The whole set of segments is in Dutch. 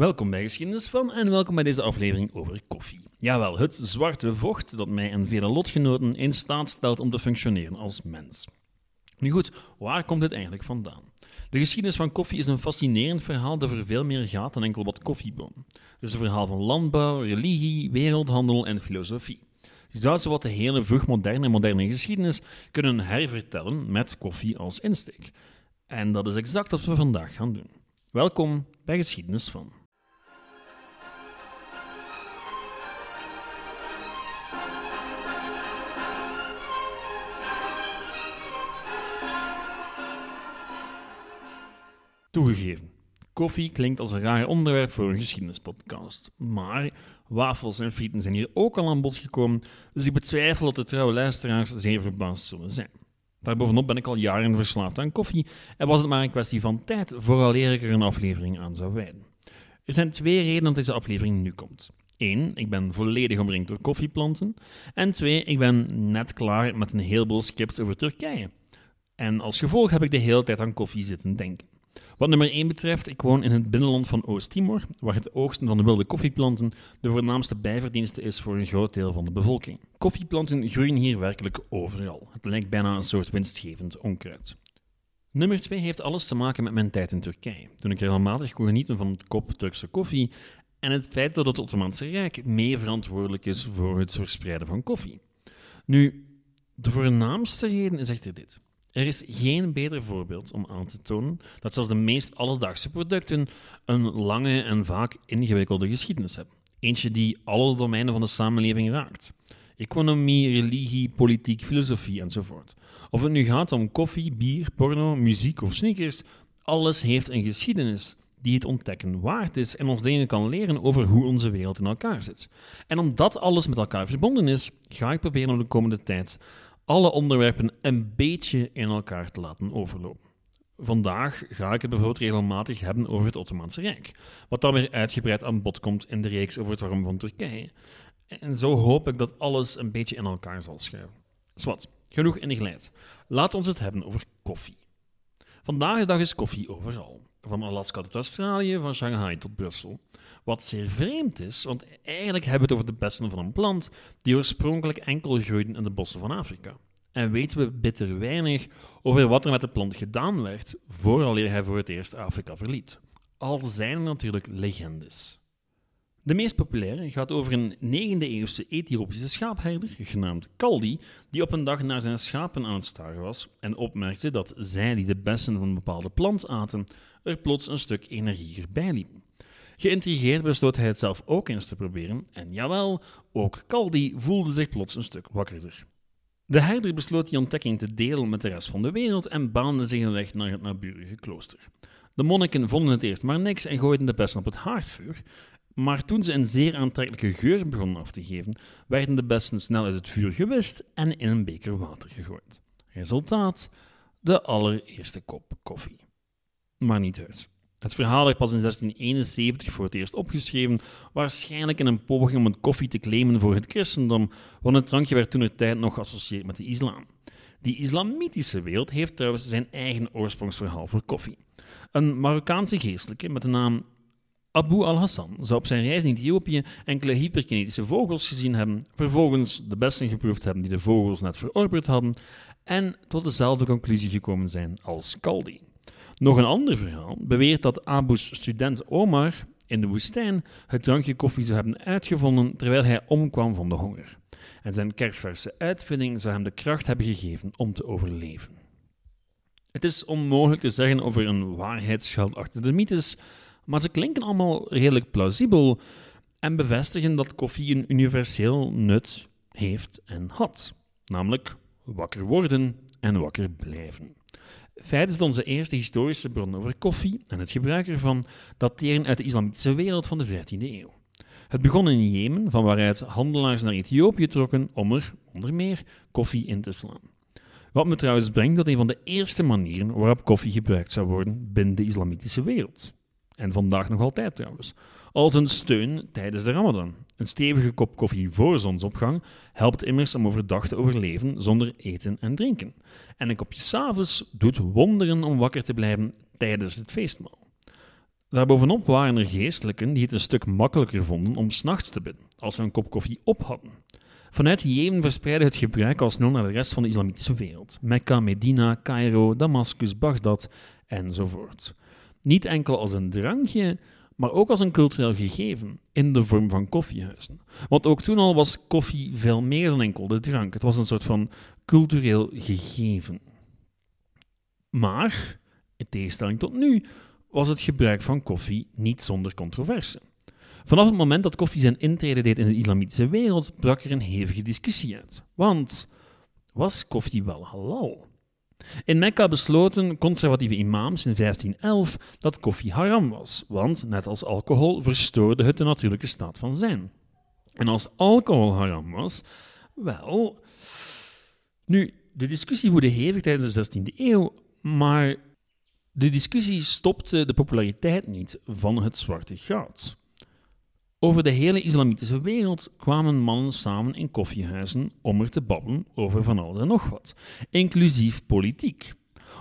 Welkom bij Geschiedenis van en welkom bij deze aflevering over koffie. Jawel, het zwarte vocht dat mij en vele lotgenoten in staat stelt om te functioneren als mens. Nu goed, waar komt dit eigenlijk vandaan? De geschiedenis van koffie is een fascinerend verhaal dat over veel meer gaat dan enkel wat koffieboom. Het is een verhaal van landbouw, religie, wereldhandel en filosofie. Je zou zo wat de hele vroegmoderne en moderne geschiedenis kunnen hervertellen met koffie als insteek. En dat is exact wat we vandaag gaan doen. Welkom bij Geschiedenis van. Toegegeven, koffie klinkt als een raar onderwerp voor een geschiedenispodcast. Maar wafels en frieten zijn hier ook al aan bod gekomen, dus ik betwijfel dat de trouwe luisteraars zeer verbaasd zullen zijn. Daarbovenop ben ik al jaren verslaafd aan koffie en was het maar een kwestie van tijd vooraleer ik er een aflevering aan zou wijden. Er zijn twee redenen dat deze aflevering nu komt. Eén, ik ben volledig omringd door koffieplanten. En twee, ik ben net klaar met een heleboel skips over Turkije. En als gevolg heb ik de hele tijd aan koffie zitten denken. Wat nummer 1 betreft, ik woon in het binnenland van Oost-Timor, waar het oogsten van de wilde koffieplanten de voornaamste bijverdienste is voor een groot deel van de bevolking. Koffieplanten groeien hier werkelijk overal. Het lijkt bijna een soort winstgevend onkruid. Nummer 2 heeft alles te maken met mijn tijd in Turkije, toen ik regelmatig kon genieten van het kop Turkse koffie en het feit dat het Ottomaanse Rijk mee verantwoordelijk is voor het verspreiden van koffie. Nu, de voornaamste reden is echter dit. Er is geen beter voorbeeld om aan te tonen dat zelfs de meest alledaagse producten een lange en vaak ingewikkelde geschiedenis hebben. Eentje die alle domeinen van de samenleving raakt. Economie, religie, politiek, filosofie enzovoort. Of het nu gaat om koffie, bier, porno, muziek of sneakers, alles heeft een geschiedenis die het ontdekken waard is en ons dingen kan leren over hoe onze wereld in elkaar zit. En omdat alles met elkaar verbonden is, ga ik proberen om de komende tijd alle onderwerpen een beetje in elkaar te laten overlopen. Vandaag ga ik het bijvoorbeeld regelmatig hebben over het Ottomaanse Rijk, wat dan weer uitgebreid aan bod komt in de reeks over het waarom van Turkije. En zo hoop ik dat alles een beetje in elkaar zal schuiven. Zwat, genoeg ingeleid. Laten we het hebben over koffie. Vandaag de dag is koffie overal. Van Alaska tot Australië, van Shanghai tot Brussel. Wat zeer vreemd is, want eigenlijk hebben we het over de besten van een plant die oorspronkelijk enkel groeide in de bossen van Afrika. En weten we bitter weinig over wat er met de plant gedaan werd vooraleer hij voor het eerst Afrika verliet. Al zijn er natuurlijk legendes. De meest populaire gaat over een 9e-eeuwse Ethiopische schaapherder, genaamd Kaldi, die op een dag naar zijn schapen aan het staren was en opmerkte dat zij, die de bessen van een bepaalde plant aten, er plots een stuk energieker bij liepen. Geïntrigeerd besloot hij het zelf ook eens te proberen, en jawel, ook Kaldi voelde zich plots een stuk wakkerder. De herder besloot die ontdekking te delen met de rest van de wereld en baande zich een weg naar het naburige klooster. De monniken vonden het eerst maar niks en gooiden de bessen op het haardvuur, maar toen ze een zeer aantrekkelijke geur begonnen af te geven, werden de bessen snel uit het vuur gewist en in een beker water gegooid. Resultaat: de allereerste kop koffie. Maar niet uit. Het verhaal werd pas in 1671 voor het eerst opgeschreven, waarschijnlijk in een poging om het koffie te claimen voor het christendom, want het drankje werd toen tijd nog geassocieerd met de islam. Die islamitische wereld heeft trouwens zijn eigen oorsprongsverhaal voor koffie. Een Marokkaanse geestelijke met de naam Abu al-Hassan zou op zijn reis in Ethiopië enkele hyperkinetische vogels gezien hebben, vervolgens de besten geproefd hebben die de vogels net verorberd hadden en tot dezelfde conclusie gekomen zijn als Kaldi. Nog een ander verhaal beweert dat Abu's student Omar in de woestijn het drankje koffie zou hebben uitgevonden terwijl hij omkwam van de honger. En zijn kerstverse uitvinding zou hem de kracht hebben gegeven om te overleven. Het is onmogelijk te zeggen of er een waarheidsscheld achter de mythes, maar ze klinken allemaal redelijk plausibel en bevestigen dat koffie een universeel nut heeft en had, namelijk wakker worden en wakker blijven. Feit is dat onze eerste historische bron over koffie en het gebruik ervan dateren uit de islamitische wereld van de 14e eeuw. Het begon in Jemen, van waaruit handelaars naar Ethiopië trokken om er, onder meer, koffie in te slaan. Wat me trouwens brengt tot een van de eerste manieren waarop koffie gebruikt zou worden binnen de islamitische wereld. En vandaag nog altijd trouwens. Als een steun tijdens de Ramadan. Een stevige kop koffie voor zonsopgang helpt immers om overdag te overleven zonder eten en drinken. En een kopje s'avonds doet wonderen om wakker te blijven tijdens het feestmaal. Daarbovenop waren er geestelijken die het een stuk makkelijker vonden om s'nachts te bidden, als ze een kop koffie op hadden. Vanuit Jemen verspreidde het gebruik al snel naar de rest van de islamitische wereld. Mekka, Medina, Cairo, Damascus, Bagdad enzovoort. Niet enkel als een drankje, maar ook als een cultureel gegeven in de vorm van koffiehuizen. Want ook toen al was koffie veel meer dan enkel de drank. Het was een soort van cultureel gegeven. Maar, in tegenstelling tot nu, was het gebruik van koffie niet zonder controverse. Vanaf het moment dat koffie zijn intrede deed in de islamitische wereld, brak er een hevige discussie uit. Want was koffie wel halal? In Mekka besloten conservatieve imams in 1511 dat koffie haram was, want net als alcohol verstoorde het de natuurlijke staat van zijn. En als alcohol haram was, wel. Nu, de discussie woedde hevig tijdens de 16e eeuw, maar de discussie stopte de populariteit niet van het zwarte goud. Over de hele islamitische wereld kwamen mannen samen in koffiehuizen om er te babbelen over van alles en nog wat, inclusief politiek.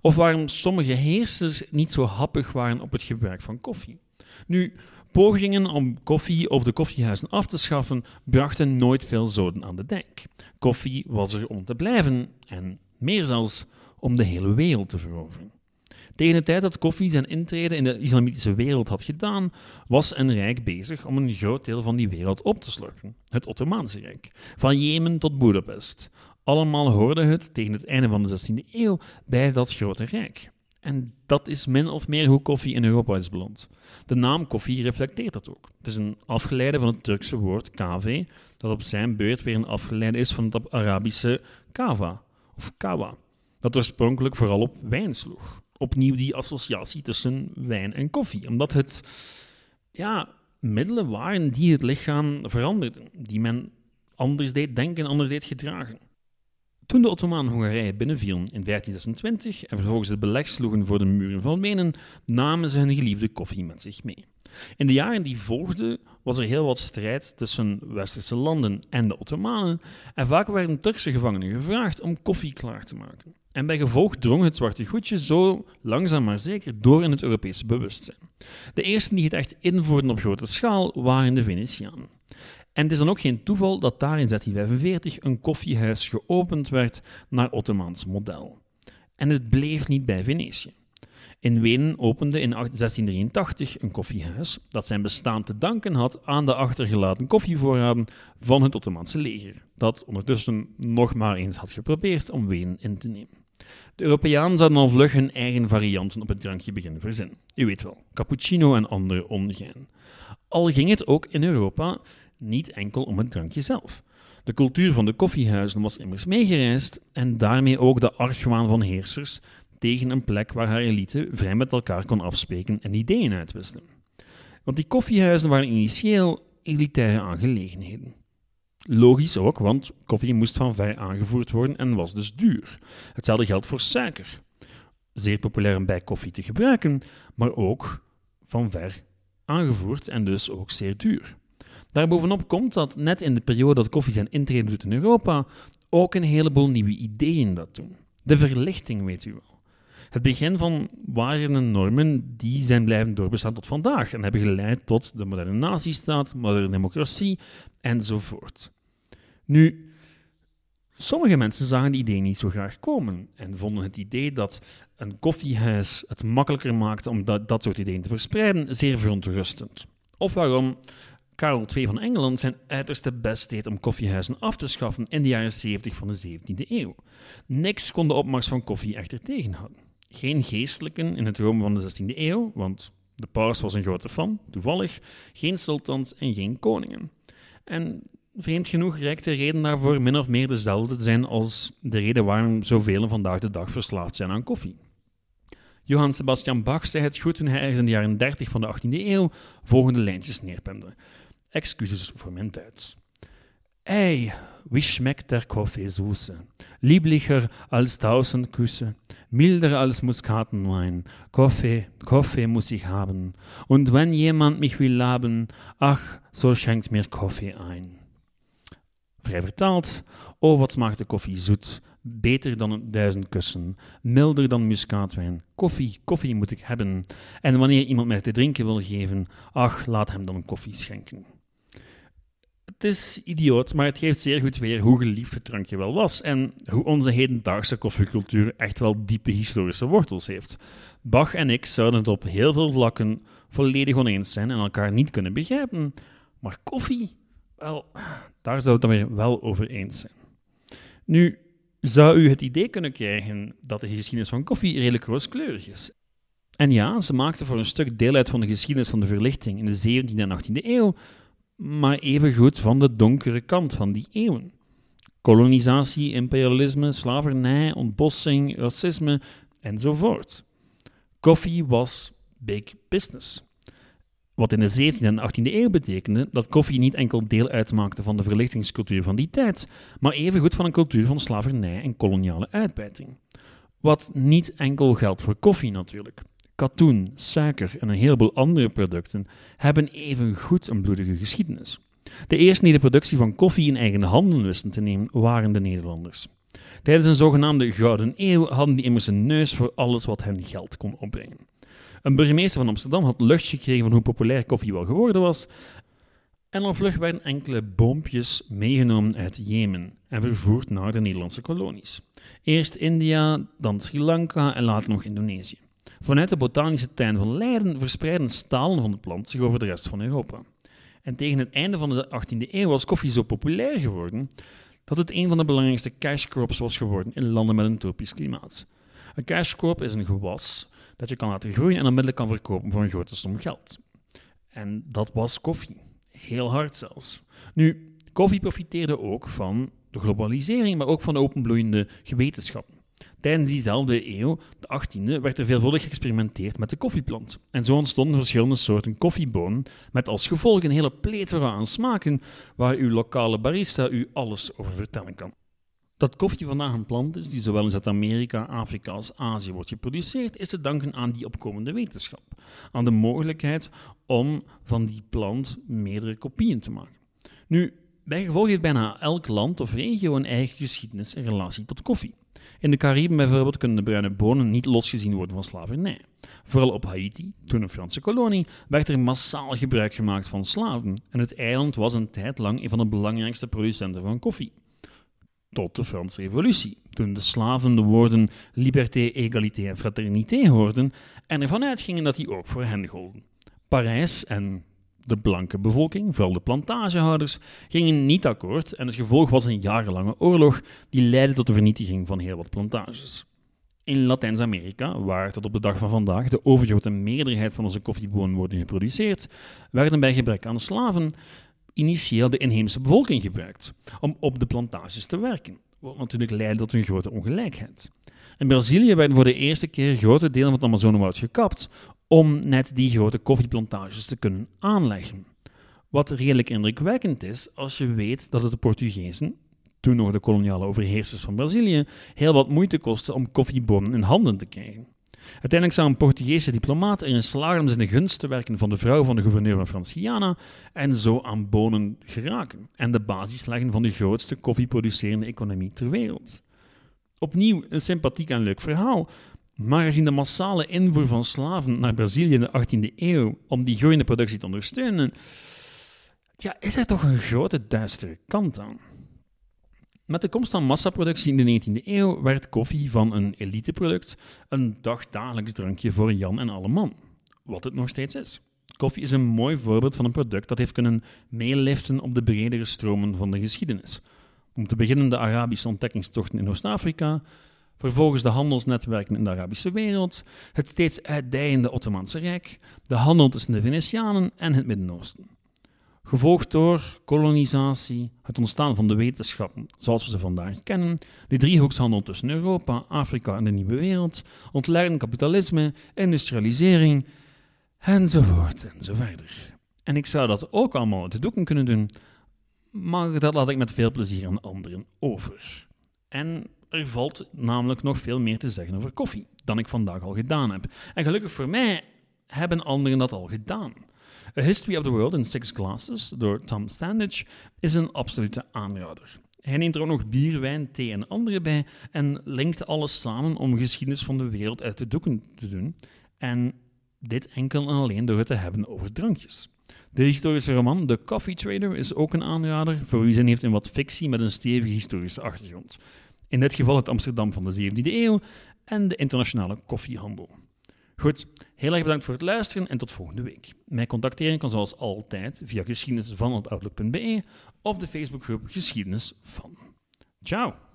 Of waarom sommige heersers niet zo happig waren op het gebruik van koffie. Nu, pogingen om koffie of de koffiehuizen af te schaffen brachten nooit veel zoden aan de dijk. Koffie was er om te blijven en, meer zelfs, om de hele wereld te veroveren. Tegen de tijd dat koffie zijn intrede in de islamitische wereld had gedaan, was een rijk bezig om een groot deel van die wereld op te slurpen. Het Ottomaanse Rijk. Van Jemen tot Budapest. Allemaal hoorden het tegen het einde van de 16e eeuw bij dat grote rijk. En dat is min of meer hoe koffie in Europa is beland. De naam koffie reflecteert dat ook. Het is een afgeleide van het Turkse woord kave, dat op zijn beurt weer een afgeleide is van het Arabische kava of kawa, dat oorspronkelijk vooral op wijn sloeg opnieuw die associatie tussen wijn en koffie. Omdat het ja, middelen waren die het lichaam veranderden, die men anders deed denken, anders deed gedragen. Toen de Ottomanen Hongarije binnenvielen in 1526 en vervolgens het beleg sloegen voor de muren van Wenen, namen ze hun geliefde koffie met zich mee. In de jaren die volgden was er heel wat strijd tussen westerse landen en de Ottomanen en vaak werden Turkse gevangenen gevraagd om koffie klaar te maken. En bij gevolg drong het zwarte goedje zo langzaam maar zeker door in het Europese bewustzijn. De eersten die het echt invoerden op grote schaal waren de Venetianen. En het is dan ook geen toeval dat daar in 1645 een koffiehuis geopend werd naar Ottomaans model. En het bleef niet bij Venetië. In Wenen opende in 1683 een koffiehuis dat zijn bestaan te danken had aan de achtergelaten koffievoorraden van het Ottomaanse leger, dat ondertussen nog maar eens had geprobeerd om Wenen in te nemen. De Europeanen zouden al vlug hun eigen varianten op het drankje beginnen verzinnen. U weet wel, cappuccino en andere ongein. Al ging het ook in Europa niet enkel om het drankje zelf. De cultuur van de koffiehuizen was immers meegereisd en daarmee ook de argwaan van heersers tegen een plek waar haar elite vrij met elkaar kon afspreken en ideeën uitwisselen. Want die koffiehuizen waren initieel elitaire aangelegenheden. Logisch ook, want koffie moest van ver aangevoerd worden en was dus duur. Hetzelfde geldt voor suiker. Zeer populair om bij koffie te gebruiken, maar ook van ver aangevoerd en dus ook zeer duur. Daarbovenop komt dat net in de periode dat koffie zijn intrede doet in Europa ook een heleboel nieuwe ideeën dat doen. De verlichting, weet u wel. Het begin van waarden en normen die zijn blijven doorbestaan tot vandaag en hebben geleid tot de moderne nazistaat, moderne democratie enzovoort. Nu, sommige mensen zagen die idee niet zo graag komen en vonden het idee dat een koffiehuis het makkelijker maakte om dat, dat soort ideeën te verspreiden zeer verontrustend. Of waarom Karel II van Engeland zijn uiterste best deed om koffiehuizen af te schaffen in de jaren 70 van de 17e eeuw. Niks kon de opmars van koffie echter tegenhouden. Geen geestelijken in het Rome van de 16e eeuw, want de paus was een grote fan, toevallig, geen sultans en geen koningen. En vreemd genoeg lijkt de reden daarvoor min of meer dezelfde te zijn als de reden waarom zoveel vandaag de dag verslaafd zijn aan koffie. Johann Sebastian Bach zei het goed toen hij ergens in de jaren 30 van de 18e eeuw volgende lijntjes neerpende. Excuses voor mijn Duits. Ei, wie schmeckt der Kaffeesoße? Lieblicher als tausend Küsse, milder als Muskatenwein. Kaffee, Kaffee muss ich haben. Und wenn jemand mich will haben, ach, so schenkt mir Kaffee ein. Vrij vertaald, oh wat smaakt de koffie zoet, beter dan een duizend kussen, milder dan muskaatwijn. Koffie, koffie moet ik hebben. En wanneer iemand mij te drinken wil geven, ach, laat hem dan koffie schenken. Het is idioot, maar het geeft zeer goed weer hoe geliefd het drankje wel was en hoe onze hedendaagse koffiecultuur echt wel diepe historische wortels heeft. Bach en ik zouden het op heel veel vlakken volledig oneens zijn en elkaar niet kunnen begrijpen. Maar koffie, wel, daar zou het dan wel over eens zijn. Nu, zou u het idee kunnen krijgen dat de geschiedenis van koffie redelijk rooskleurig is. En ja, ze maakte voor een stuk deel uit van de geschiedenis van de verlichting in de 17e en 18e eeuw, maar evengoed van de donkere kant van die eeuwen. Kolonisatie, imperialisme, slavernij, ontbossing, racisme enzovoort. Koffie was big business. Wat in de 17e en 18e eeuw betekende dat koffie niet enkel deel uitmaakte van de verlichtingscultuur van die tijd, maar evengoed van een cultuur van slavernij en koloniale uitbuiting. Wat niet enkel geldt voor koffie natuurlijk. Katoen, suiker en een heleboel andere producten hebben evengoed een bloedige geschiedenis. De eerste die de productie van koffie in eigen handen wisten te nemen, waren de Nederlanders. Tijdens een zogenaamde Gouden Eeuw hadden die immers een neus voor alles wat hen geld kon opbrengen. Een burgemeester van Amsterdam had lucht gekregen van hoe populair koffie wel geworden was. En al vlug werden enkele boompjes meegenomen uit Jemen en vervoerd naar de Nederlandse kolonies. Eerst India, dan Sri Lanka en later nog Indonesië. Vanuit de botanische tuin van Leiden verspreidden stalen van de plant zich over de rest van Europa. En tegen het einde van de 18e eeuw was koffie zo populair geworden dat het een van de belangrijkste cash crops was geworden in landen met een tropisch klimaat. Een cash crop is een gewas dat je kan laten groeien en onmiddellijk kan verkopen voor een grote som geld. En dat was koffie. Heel hard zelfs. Nu, koffie profiteerde ook van de globalisering, maar ook van de openbloeiende gewetenschappen. Tijdens diezelfde eeuw, de 18e, werd er veelvuldig geëxperimenteerd met de koffieplant. En zo ontstonden verschillende soorten koffiebonen, met als gevolg een hele plethora aan smaken, waar uw lokale barista u alles over vertellen kan. Dat koffie vandaag een plant is die zowel in Zuid-Amerika, Afrika als Azië wordt geproduceerd, is te danken aan die opkomende wetenschap. Aan de mogelijkheid om van die plant meerdere kopieën te maken. Nu, bij gevolg heeft bijna elk land of regio een eigen geschiedenis in relatie tot koffie. In de Cariben bijvoorbeeld kunnen de bruine bonen niet losgezien worden van slavernij. Vooral op Haiti, toen een Franse kolonie, werd er massaal gebruik gemaakt van slaven en het eiland was een tijd lang een van de belangrijkste producenten van koffie tot de Franse Revolutie, toen de slaven de woorden liberté, égalité en fraternité hoorden en ervan uitgingen dat die ook voor hen golden. Parijs en de blanke bevolking, vooral de plantagehouders, gingen niet akkoord en het gevolg was een jarenlange oorlog die leidde tot de vernietiging van heel wat plantages. In Latijns-Amerika, waar tot op de dag van vandaag de overgrote meerderheid van onze koffiebonen worden geproduceerd, werden bij gebrek aan slaven initieel de inheemse bevolking gebruikt om op de plantages te werken, wat natuurlijk leidde tot een grote ongelijkheid. In Brazilië werden voor de eerste keer grote delen van het Amazonewoud gekapt om net die grote koffieplantages te kunnen aanleggen. Wat redelijk indrukwekkend is als je weet dat het de Portugezen, toen nog de koloniale overheersers van Brazilië, heel wat moeite kostte om koffiebonen in handen te krijgen. Uiteindelijk zou een Portugese diplomaat erin slagen om de gunst te werken van de vrouw van de gouverneur van Frans-Guyana en zo aan bonen geraken en de basis leggen van de grootste koffieproducerende economie ter wereld. Opnieuw een sympathiek en leuk verhaal, maar gezien de massale invoer van slaven naar Brazilië in de 18e eeuw om die groeiende productie te ondersteunen, ja, is er toch een grote duistere kant aan. Met de komst van massaproductie in de 19e eeuw werd koffie van een eliteproduct een dagdagelijks drankje voor Jan en alle man, wat het nog steeds is. Koffie is een mooi voorbeeld van een product dat heeft kunnen meeliften op de bredere stromen van de geschiedenis. Om te beginnen de Arabische ontdekkingstochten in Oost-Afrika, vervolgens de handelsnetwerken in de Arabische wereld, het steeds uitdijende Ottomaanse Rijk, de handel tussen de Venetianen en het Midden-Oosten gevolgd door kolonisatie, het ontstaan van de wetenschappen zoals we ze vandaag kennen, de driehoekshandel tussen Europa, Afrika en de nieuwe wereld, ontleidend kapitalisme, industrialisering, enzovoort enzovoort. En ik zou dat ook allemaal uit de doeken kunnen doen, maar dat laat ik met veel plezier aan anderen over. En er valt namelijk nog veel meer te zeggen over koffie dan ik vandaag al gedaan heb. En gelukkig voor mij hebben anderen dat al gedaan. A History of the World in Six Glasses door Tom Standage is een absolute aanrader. Hij neemt er ook nog bier, wijn, thee en andere bij en linkt alles samen om geschiedenis van de wereld uit de doeken te doen. En dit enkel en alleen door het te hebben over drankjes. De historische roman The Coffee Trader is ook een aanrader voor wie zin heeft in wat fictie met een stevige historische achtergrond. In dit geval het Amsterdam van de 17e eeuw en de internationale koffiehandel. Goed, heel erg bedankt voor het luisteren en tot volgende week. Mij contacteren kan zoals altijd via geschiedenis van of de Facebookgroep Geschiedenis van. Ciao!